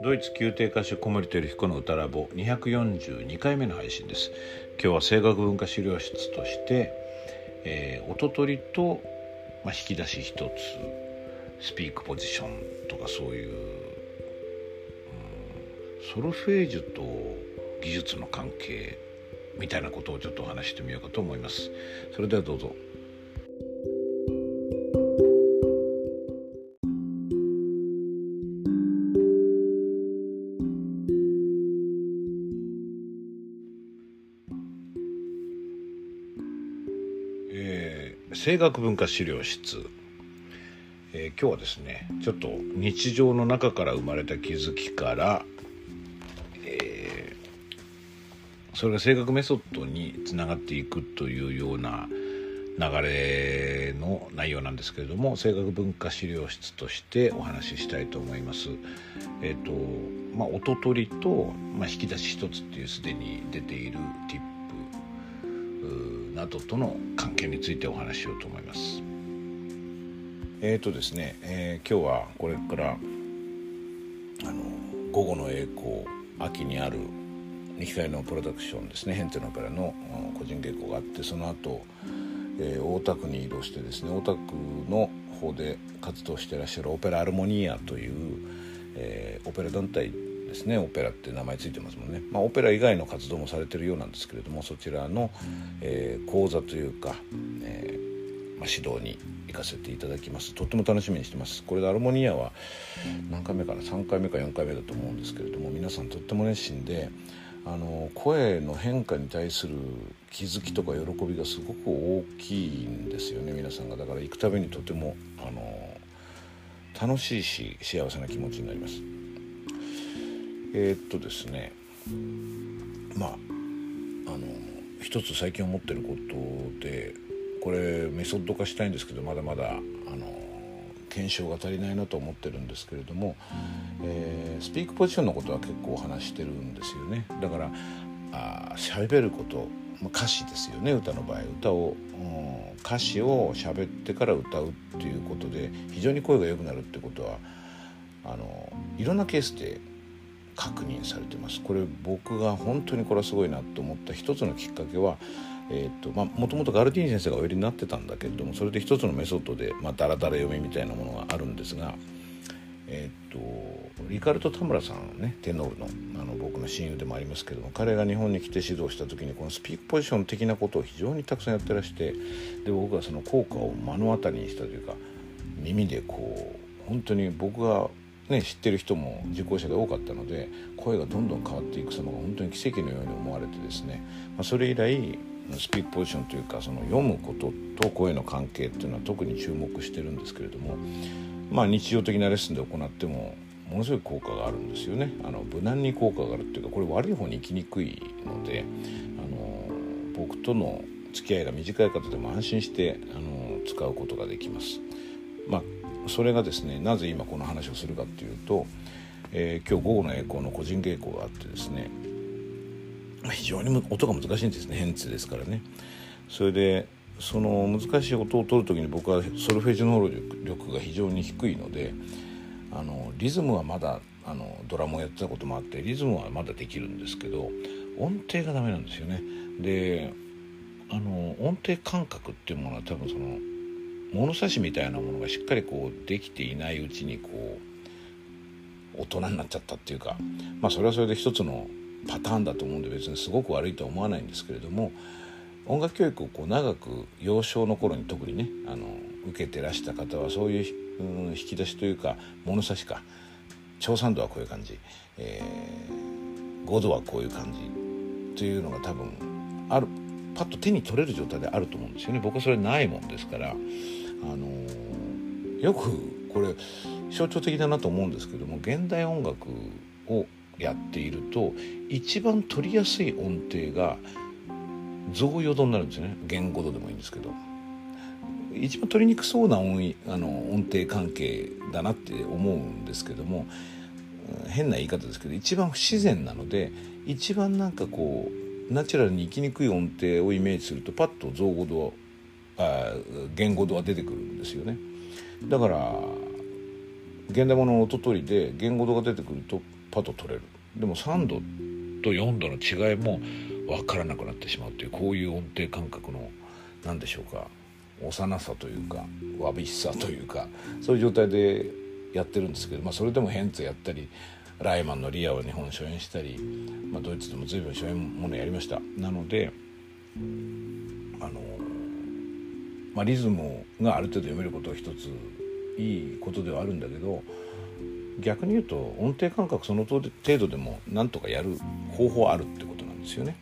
ドイツ宮廷歌手小森照彦の歌ラボ242回目の配信です。今日は声楽文化資料室として、えー、音取りと、まあ、引き出し一つスピークポジションとかそういう、うん、ソルフェージュと技術の関係みたいなことをちょっとお話してみようかと思います。それではどうぞ。声楽文化資料室、えー、今日はですねちょっと日常の中から生まれた気づきから、えー、それが声楽メソッドにつながっていくというような流れの内容なんですけれども声楽文化資料室としてお話ししたいと思います。えっ、ー、とまあ、音取りと、まあ、引き出し一つっていうすでに出ている t i などとの関係についてお話しようと思います。え、ー、とですね、えー、今日はこれからあの午後の栄光秋にある2機会のプロダクションですねヘンテのオペラの個人稽古があってその後、えー、大田区に移動してですね大田区の方で活動してらっしゃるオペラアルモニアという、えー、オペラ団体ですねオペラって名前ついてますもんね、まあ、オペラ以外の活動もされてるようなんですけれどもそちらの、えー、講座というか、えーまあ、指導に行かせていただきます。とっても楽しみにしてます。これでアルモニアは何回目かな？3回目か4回目だと思うんですけれども皆さんとっても熱心であの声の変化に対する気づきとか喜びがすごく大きいんですよね皆さんが。だから行くたびにとてもあの楽しいし幸せな気持ちになります。えー、っとですねまああの一つ最近思ってることでこれメソッド化したいんですけどまだまだあの検証が足りないなと思ってるんですけれども、えー、スピークポジションのことは結構話してるんですよね。だからあ喋ることま歌詞ですよね歌の場合。歌を、うん、歌詞を喋ってから歌うっていうことで非常に声が良くなるってことはあのいろんなケースで確認されてます。これ僕が本当にこれはすごいなと思った一つのきっかけはえーとまあ、もともとガルティーニ先生がおやりになってたんだけれどもそれで一つのメソッドで、まあ、ダラダラ読みみたいなものがあるんですが、えーと、リカルト・田村さんねテノールのあの僕の親友でもありますけども彼が日本に来て指導した時にこのスピークポジション的なことを非常にたくさんやってらしてで僕はその効果を目の当たりにしたというか耳でこう本当に僕がね、知ってる人も受講者で多かったので声がどんどん変わっていく様が本当に奇跡のように思われてですね、まあ、それ以来スピークポジションというかその読むことと声の関係っていうのは特に注目してるんですけれども、まあ、日常的なレッスンで行ってもものすごい効果があるんですよねあの無難に効果があるっていうかこれ悪い方に行きにくいのであの僕との付き合いが短い方でも安心してあの使うことができます。まあそれがですねなぜ今この話をするかっていうと、えー、今日午後の栄光の個人稽古があってですね非常に音が難しいんですね変ツですからね。それでその難しい音を取る時に僕はソルフェージュ能力が非常に低いのであのリズムはまだあのドラムをやってたこともあってリズムはまだできるんですけど音程がダメなんですよね。であの音程感覚っていうものは多分その物差しみたいなものがしっかりこうできていないうちにこう大人になっちゃったっていうかまあそれはそれで一つのパターンだと思うんで別にすごく悪いとは思わないんですけれども音楽教育をこう長く幼少の頃に特にねあの受けてらした方はそういう、うん、引き出しというか物差しか長三度はこういう感じ、えー、5度はこういう感じというのが多分あるパッと手に取れる状態であると思うんですよね。僕はそれないもんですからあのよくこれ象徴的だなと思うんですけども現代音楽をやっていると一番取りやすい音程が増余度になるんですね。言語度でもいいんですけど。一番取りにくそうな音あの音程関係だなって思うんですけども変な言い方ですけど一番不自然なので一番なんかこうナチュラルに生きにくい音程をイメージするとパッと造語度あ言語が出てくるんですよね。だから現代物の音取りで言語度が出てくるとパッと取れる。でも3度と4度の違いも分からなくなってしまうというこういう音程感覚の何でしょうか幼さというかわびしさというかそういう状態でやってるんですけど、まあ、それでもヘンツやったりライマンのリアを日本初演したり、まあ、ドイツでも随分初演ものやりました。なのであの、まあ、リズムがある程度読めることは一ついいことではあるんだけど逆に言うと音程感覚その程度でもなんとかやる方法あるってことなんですよね。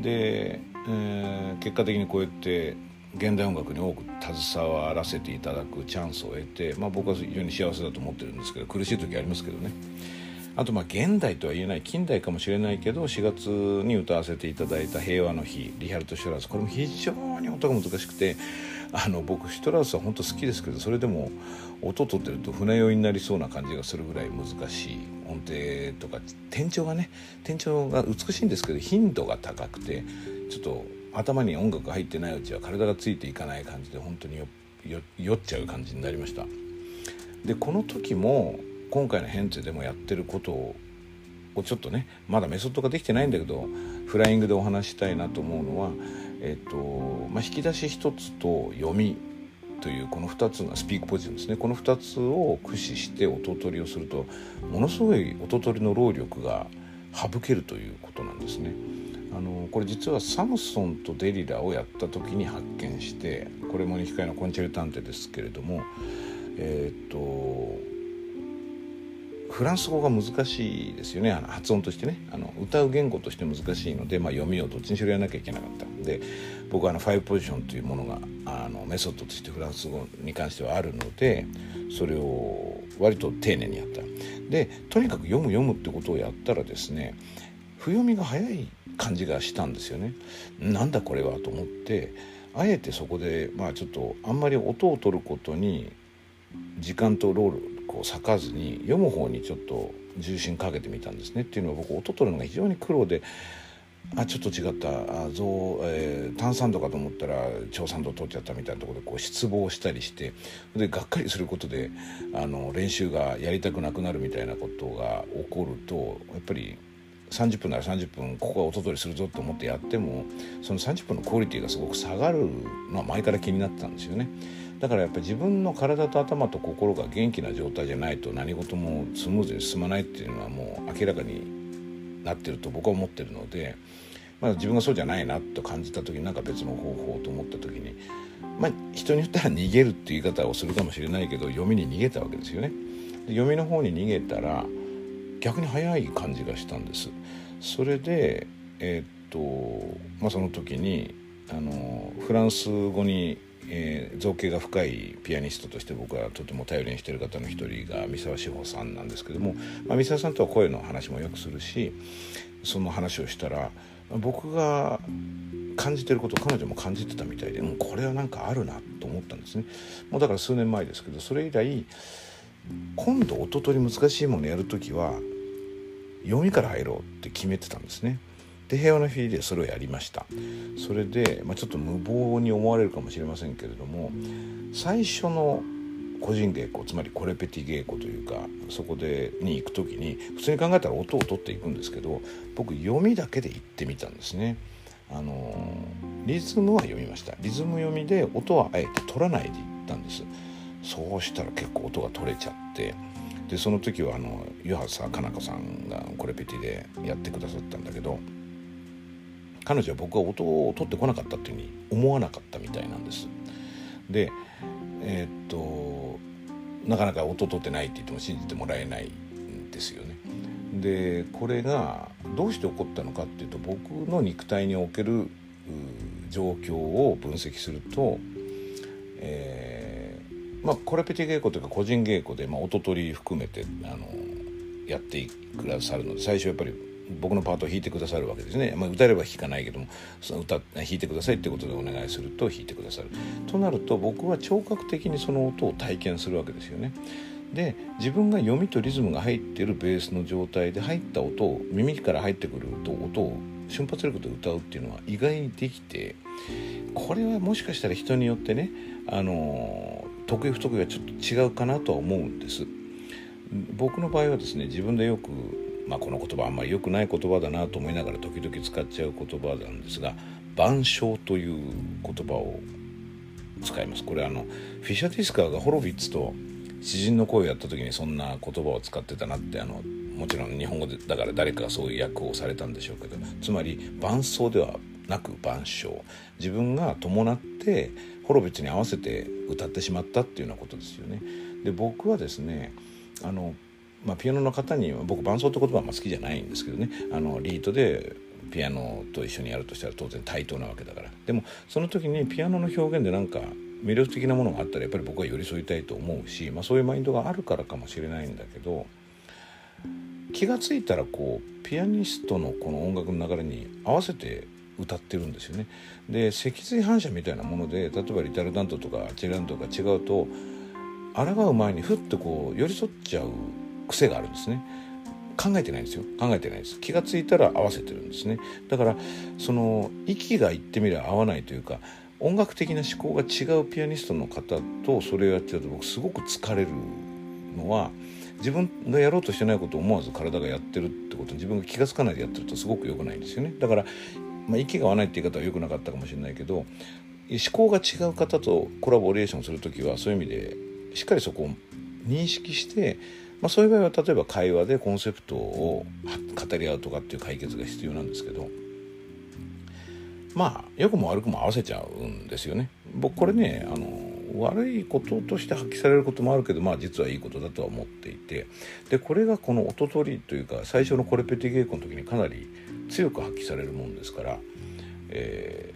で、えー、結果的にこうやって現代音楽に多く携わらせていただくチャンスを得て、まあ、僕は非常に幸せだと思ってるんですけど苦しい時ありますけどねあとまあ現代とは言えない近代かもしれないけど4月に歌わせていただいた「平和の日」リヒャルト・シュラースこれも非常に音が難しくてあの僕シュトラウスは本当好きですけどそれでも音取ってると船酔いになりそうな感じがするぐらい難しい音程とか転調がね転調が美しいんですけど頻度が高くてちょっと頭に音楽が入ってないうちは体がついていかない感じで本当に酔っちゃう感じになりました。でこの時も今回の編成でもやってることをちょっとねまだメソッドができてないんだけどフライングでお話したいなと思うのは、えっとまあ、引き出し一つと読みというこの2つのスピークポジションですねこの2つを駆使して音取りをするとものすごい音取りの労力が省けるということなんですね。あのこれ実はサムソンとデリラをやった時に発見してこれも機械のコンチェル探偵ですけれどもえー、っとフランス語が難しいですよね。あの発音としてね。あの歌う言語として難しいので、まあ、読みをどっちにしろやらなきゃいけなかったんで僕はあの5ポジションというものがあのメソッドとしてフランス語に関してはあるのでそれを割と丁寧にやった。でとにかく読む読むってことをやったらですね不読みが早い感じがしたんですよね。なんだこれはと思ってあえてそこでまあちょっとあんまり音を取ることに時間と労力を割かずに読む方にちょっと重心かけてみたんですねっていうのは僕音取るのが非常に苦労であちょっと違ったあ増、えー、単酸度かと思ったら超酸度取っちゃったみたいなところでこう失望したりしてでがっかりすることであの練習がやりたくなくなるみたいなことが起こるとやっぱり30分なら30分ここは音取りするぞと思ってやってもその30分のクオリティがすごく下がるのは前から気になってたんですよね。だからやっぱり自分の体と頭と心が元気な状態じゃないと何事もスムーズに進まないっていうのはもう明らかになってると僕は思ってるので、まあ、自分がそうじゃないなと感じた時に何か別の方法と思った時にまあ人によっては逃げるっていう言い方をするかもしれないけど読みに逃げたわけですよね。で読みの方に逃げたら逆に早い感じがしたんです。それでえー、っと、まあ、その時にあのフランス語に、えー、造形が深いピアニストとして僕はとても頼りにしてる方の一人が三沢志保さんなんですけども、まあ、三沢さんとは声の話もよくするしその話をしたら僕が感じてること彼女も感じてたみたいでもうこれは何かあるなと思ったんですねもうだから数年前ですけどそれ以来今度おととり難しいものやる時は読みから入ろうって決めてたんですね。で平和の日でそれをやりました。それで、まあ、ちょっと無謀に思われるかもしれませんけれども最初の個人稽古つまりコレペティ稽古というかそこでに行く時に普通に考えたら音を取っていくんですけど僕読みだけで行ってみたんですね。あのリズムは読みました。リズム読みで音はあえて取らないで行ったんです。そうしたら結構音が取れちゃってでその時はあの湯浅かな子さんがコレペティでやってくださったんだけど彼女は僕は音を取ってこなかったっていうふうに思わなかったみたいなんです。でえー、っとなかなか音取ってないって言っても信じてもらえないんですよね。でこれがどうして起こったのかっていうと僕の肉体における状況を分析すると、えーまあ、コレペティ稽古というか個人稽古で、まあ、音取り含めてあのやってくださるので最初やっぱり僕のパートを弾いてくださるわけですね、まあ、歌えれば弾かないけどもその歌弾いてくださいってことでお願いすると弾いてくださる。となると僕は聴覚的にその音を体験するわけですよね。で自分が読みとリズムが入っているベースの状態で入った音を耳から入ってくる音を瞬発力で歌うっていうのは意外にできてこれはもしかしたら人によってねあの得意不得意はちょっと違うかなとは思うんです。僕の場合はですね自分でよくまあ、この言葉あんまり良くない言葉だなと思いながら時々使っちゃう言葉なんですが「万象」という言葉を使いますこれあのフィシャ・ティスカーがホロビッツと詩人の声をやった時にそんな言葉を使ってたなってあのもちろん日本語でだから誰かがそういう訳をされたんでしょうけどつまり伴奏ではなく伴唱自分が伴ってホロビッツに合わせて歌ってしまったっていうようなことですよね。で僕はですねあの、まあ、ピアノの方には僕伴奏って言葉は好きじゃないんですけどねあのリートでピアノと一緒にやるとしたら当然対等なわけだからでもその時にピアノの表現でなんか魅力的なものがあったらやっぱり僕は寄り添いたいと思うし、まあ、そういうマインドがあるからかもしれないんだけど気が付いたらこうピアニストのこの音楽の流れに合わせて歌ってるんですよね。で脊髄反射みたいなもので例えばリタルダントとかチェラントとか違うと抗う前にふっとこう寄り添っちゃう癖があるんですね。考えてないんですよ。考えてないです。気が付いたら合わせてるんですね。だからその息が言ってみれば合わないというか音楽的な思考が違うピアニストの方とそれをやってると僕すごく疲れるのは自分がやろうとしてないことを思わず体がやってるってことに自分が気が付かないでやってるとすごく良くないんですよね。だから、まあ、息が合わないって言い方は良くなかったかもしれないけど思考が違う方とコラボレーションする時はそういう意味でしっかりそこを認識してまあ、そういう場合は例えば会話でコンセプトを語り合うとかっていう解決が必要なんですけどまあ良くも悪くも合わせちゃうんですよね。僕これねあの悪いこととして発揮されることもあるけどまあ実はいいことだとは思っていてでこれがこの音取りというか最初のコレペティ稽古の時にかなり強く発揮されるもんですから、え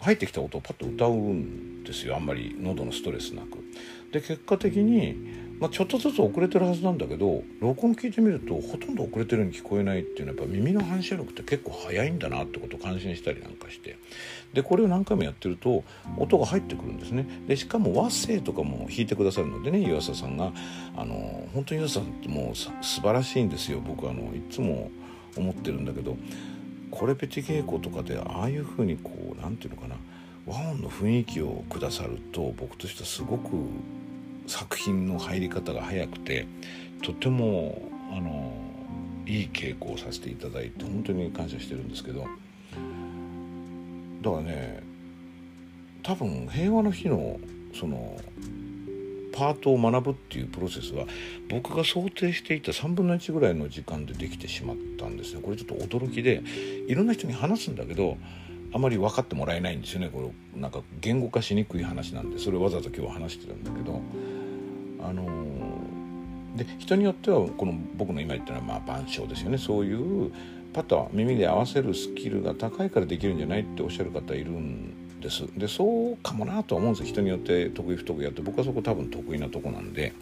ー、入ってきた音をパッと歌うんですよあんまり喉のストレスなく。で結果的にまあ、ちょっとずつ遅れてるはずなんだけど録音聞いてみるとほとんど遅れてるように聞こえないっていうのはやっぱ耳の反射力って結構早いんだなってことを感心したりなんかして。でこれを何回もやってると音が入ってくるんですね。でしかも和声とかも弾いてくださるのでね湯浅さんが。あの本当に湯浅さんってもう素晴らしいんですよ。僕あのいつも思ってるんだけど。これペティ稽古とかでああいうふうにこう何て言うのかな。和音の雰囲気をくださると僕としてはすごく作品の入り方が早くてとてもあのいい稽古をさせていただいて本当に感謝してるんですけどだからね多分平和の日のそのパートを学ぶっていうプロセスは僕が想定していた3分の1ぐらいの時間でできてしまったんですね。これちょっと驚きでいろんな人に話すんだけどあまり分かってもらえないんですよね。これなんか言語化しにくい話なんでそれをわざと今日話してるんだけどあので人によってはこの僕の今言ったのはまあ万象ですよね。そういうパッと耳で合わせるスキルが高いからできるんじゃないっておっしゃる方いるんです。でそうかもなとは思うんです人によって得意不得意やって。僕はそこ多分得意なとこなんで。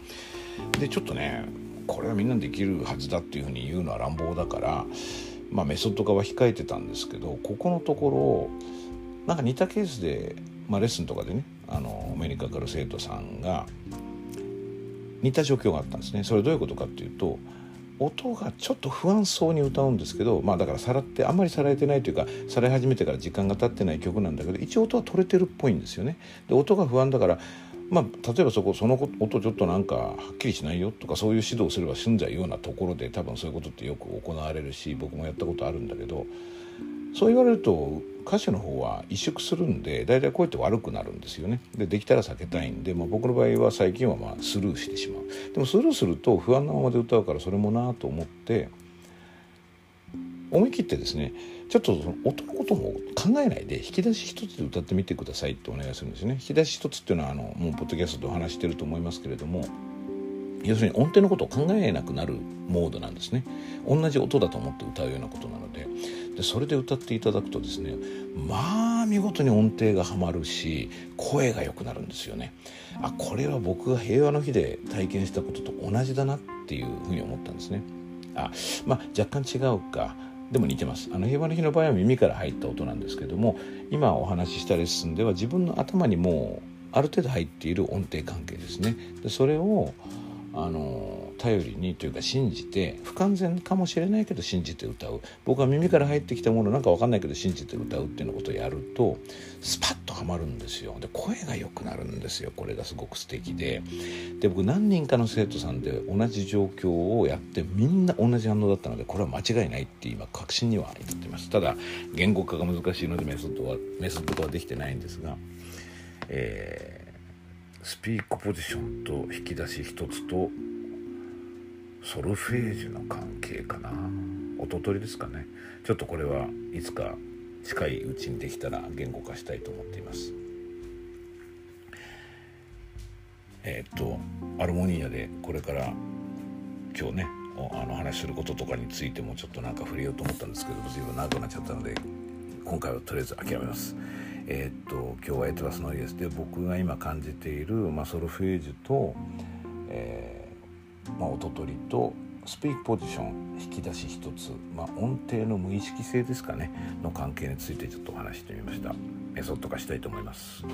でちょっとねこれはみんなできるはずだっていうふうに言うのは乱暴だからまあメソッド化は控えてたんですけどここのところなんか似たケースで、まあ、レッスンとかでねあのアメリカから生徒さんが似た状況があったんですねそれどういうことかっていうと音がちょっと不安そうに歌うんですけどまあだからさらってあんまりさらえてないというかさらい始めてから時間が経ってない曲なんだけど一応音は取れてるっぽいんですよね。で音が不安だからまあ、例えばそこその音ちょっとなんかはっきりしないよとかそういう指導すれば済んじゃうようなところで多分そういうことってよく行われるし僕もやったことあるんだけどそう言われると歌手の方は萎縮するんで大体声って悪くなるんですよね。でできたら避けたいんで、まあ、僕の場合は最近はまあスルーしてしまう。でもスルーすると不安なままで歌うからそれもなと思って思い切ってですねちょっと音のことも考えないで引き出し一つで歌ってみてくださいってお願いするんですね。引き出し一つっていうのはあのもうポッドキャストでお話してると思いますけれども要するに音程のことを考えなくなるモードなんですね。同じ音だと思って歌うようなことなので。でそれで歌っていただくとですねまあ見事に音程がはまるし声が良くなるんですよね。あこれは僕が平和の日で体験したことと同じだなっていうふうに思ったんですね。あまあ若干違うか。でも似てます。あの平和の日の場合は耳から入った音なんですけども今お話ししたレッスンでは自分の頭にもうある程度入っている音程関係ですね。でそれをあの頼りにというか信じて不完全かもしれないけど信じて歌う。僕は耳から入ってきたものなんか分かんないけど信じて歌うっていうようなことをやるとスパッとはハマるんですよ。で声が良くなるんですよ。これがすごく素敵で。で僕何人かの生徒さんで同じ状況をやってみんな同じ反応だったのでこれは間違いないって今確信には至っています。ただ言語化が難しいのでメソッドはメソッド化はできてないんですが、えー、スピークポジションと引き出し一つとソルフェージュの関係かな。おととりですかね。ちょっとこれはいつか近いうちにできたら言語化したいと思っています。えっ、とアルモニアでこれから今日ねあの話することとかについてもちょっとなんか触れようと思ったんですけど随分長くなっちゃったので今回はとりあえず諦めます。えっ、と今日はエトラスノイエス。で僕が今感じている、まあ、ソルフェージュと、えーまあ、音取りとスピークポジション引き出し一つ、まあ、音程の無意識性ですかね。の関係についてちょっとお話してみました。メソッド化したいと思います。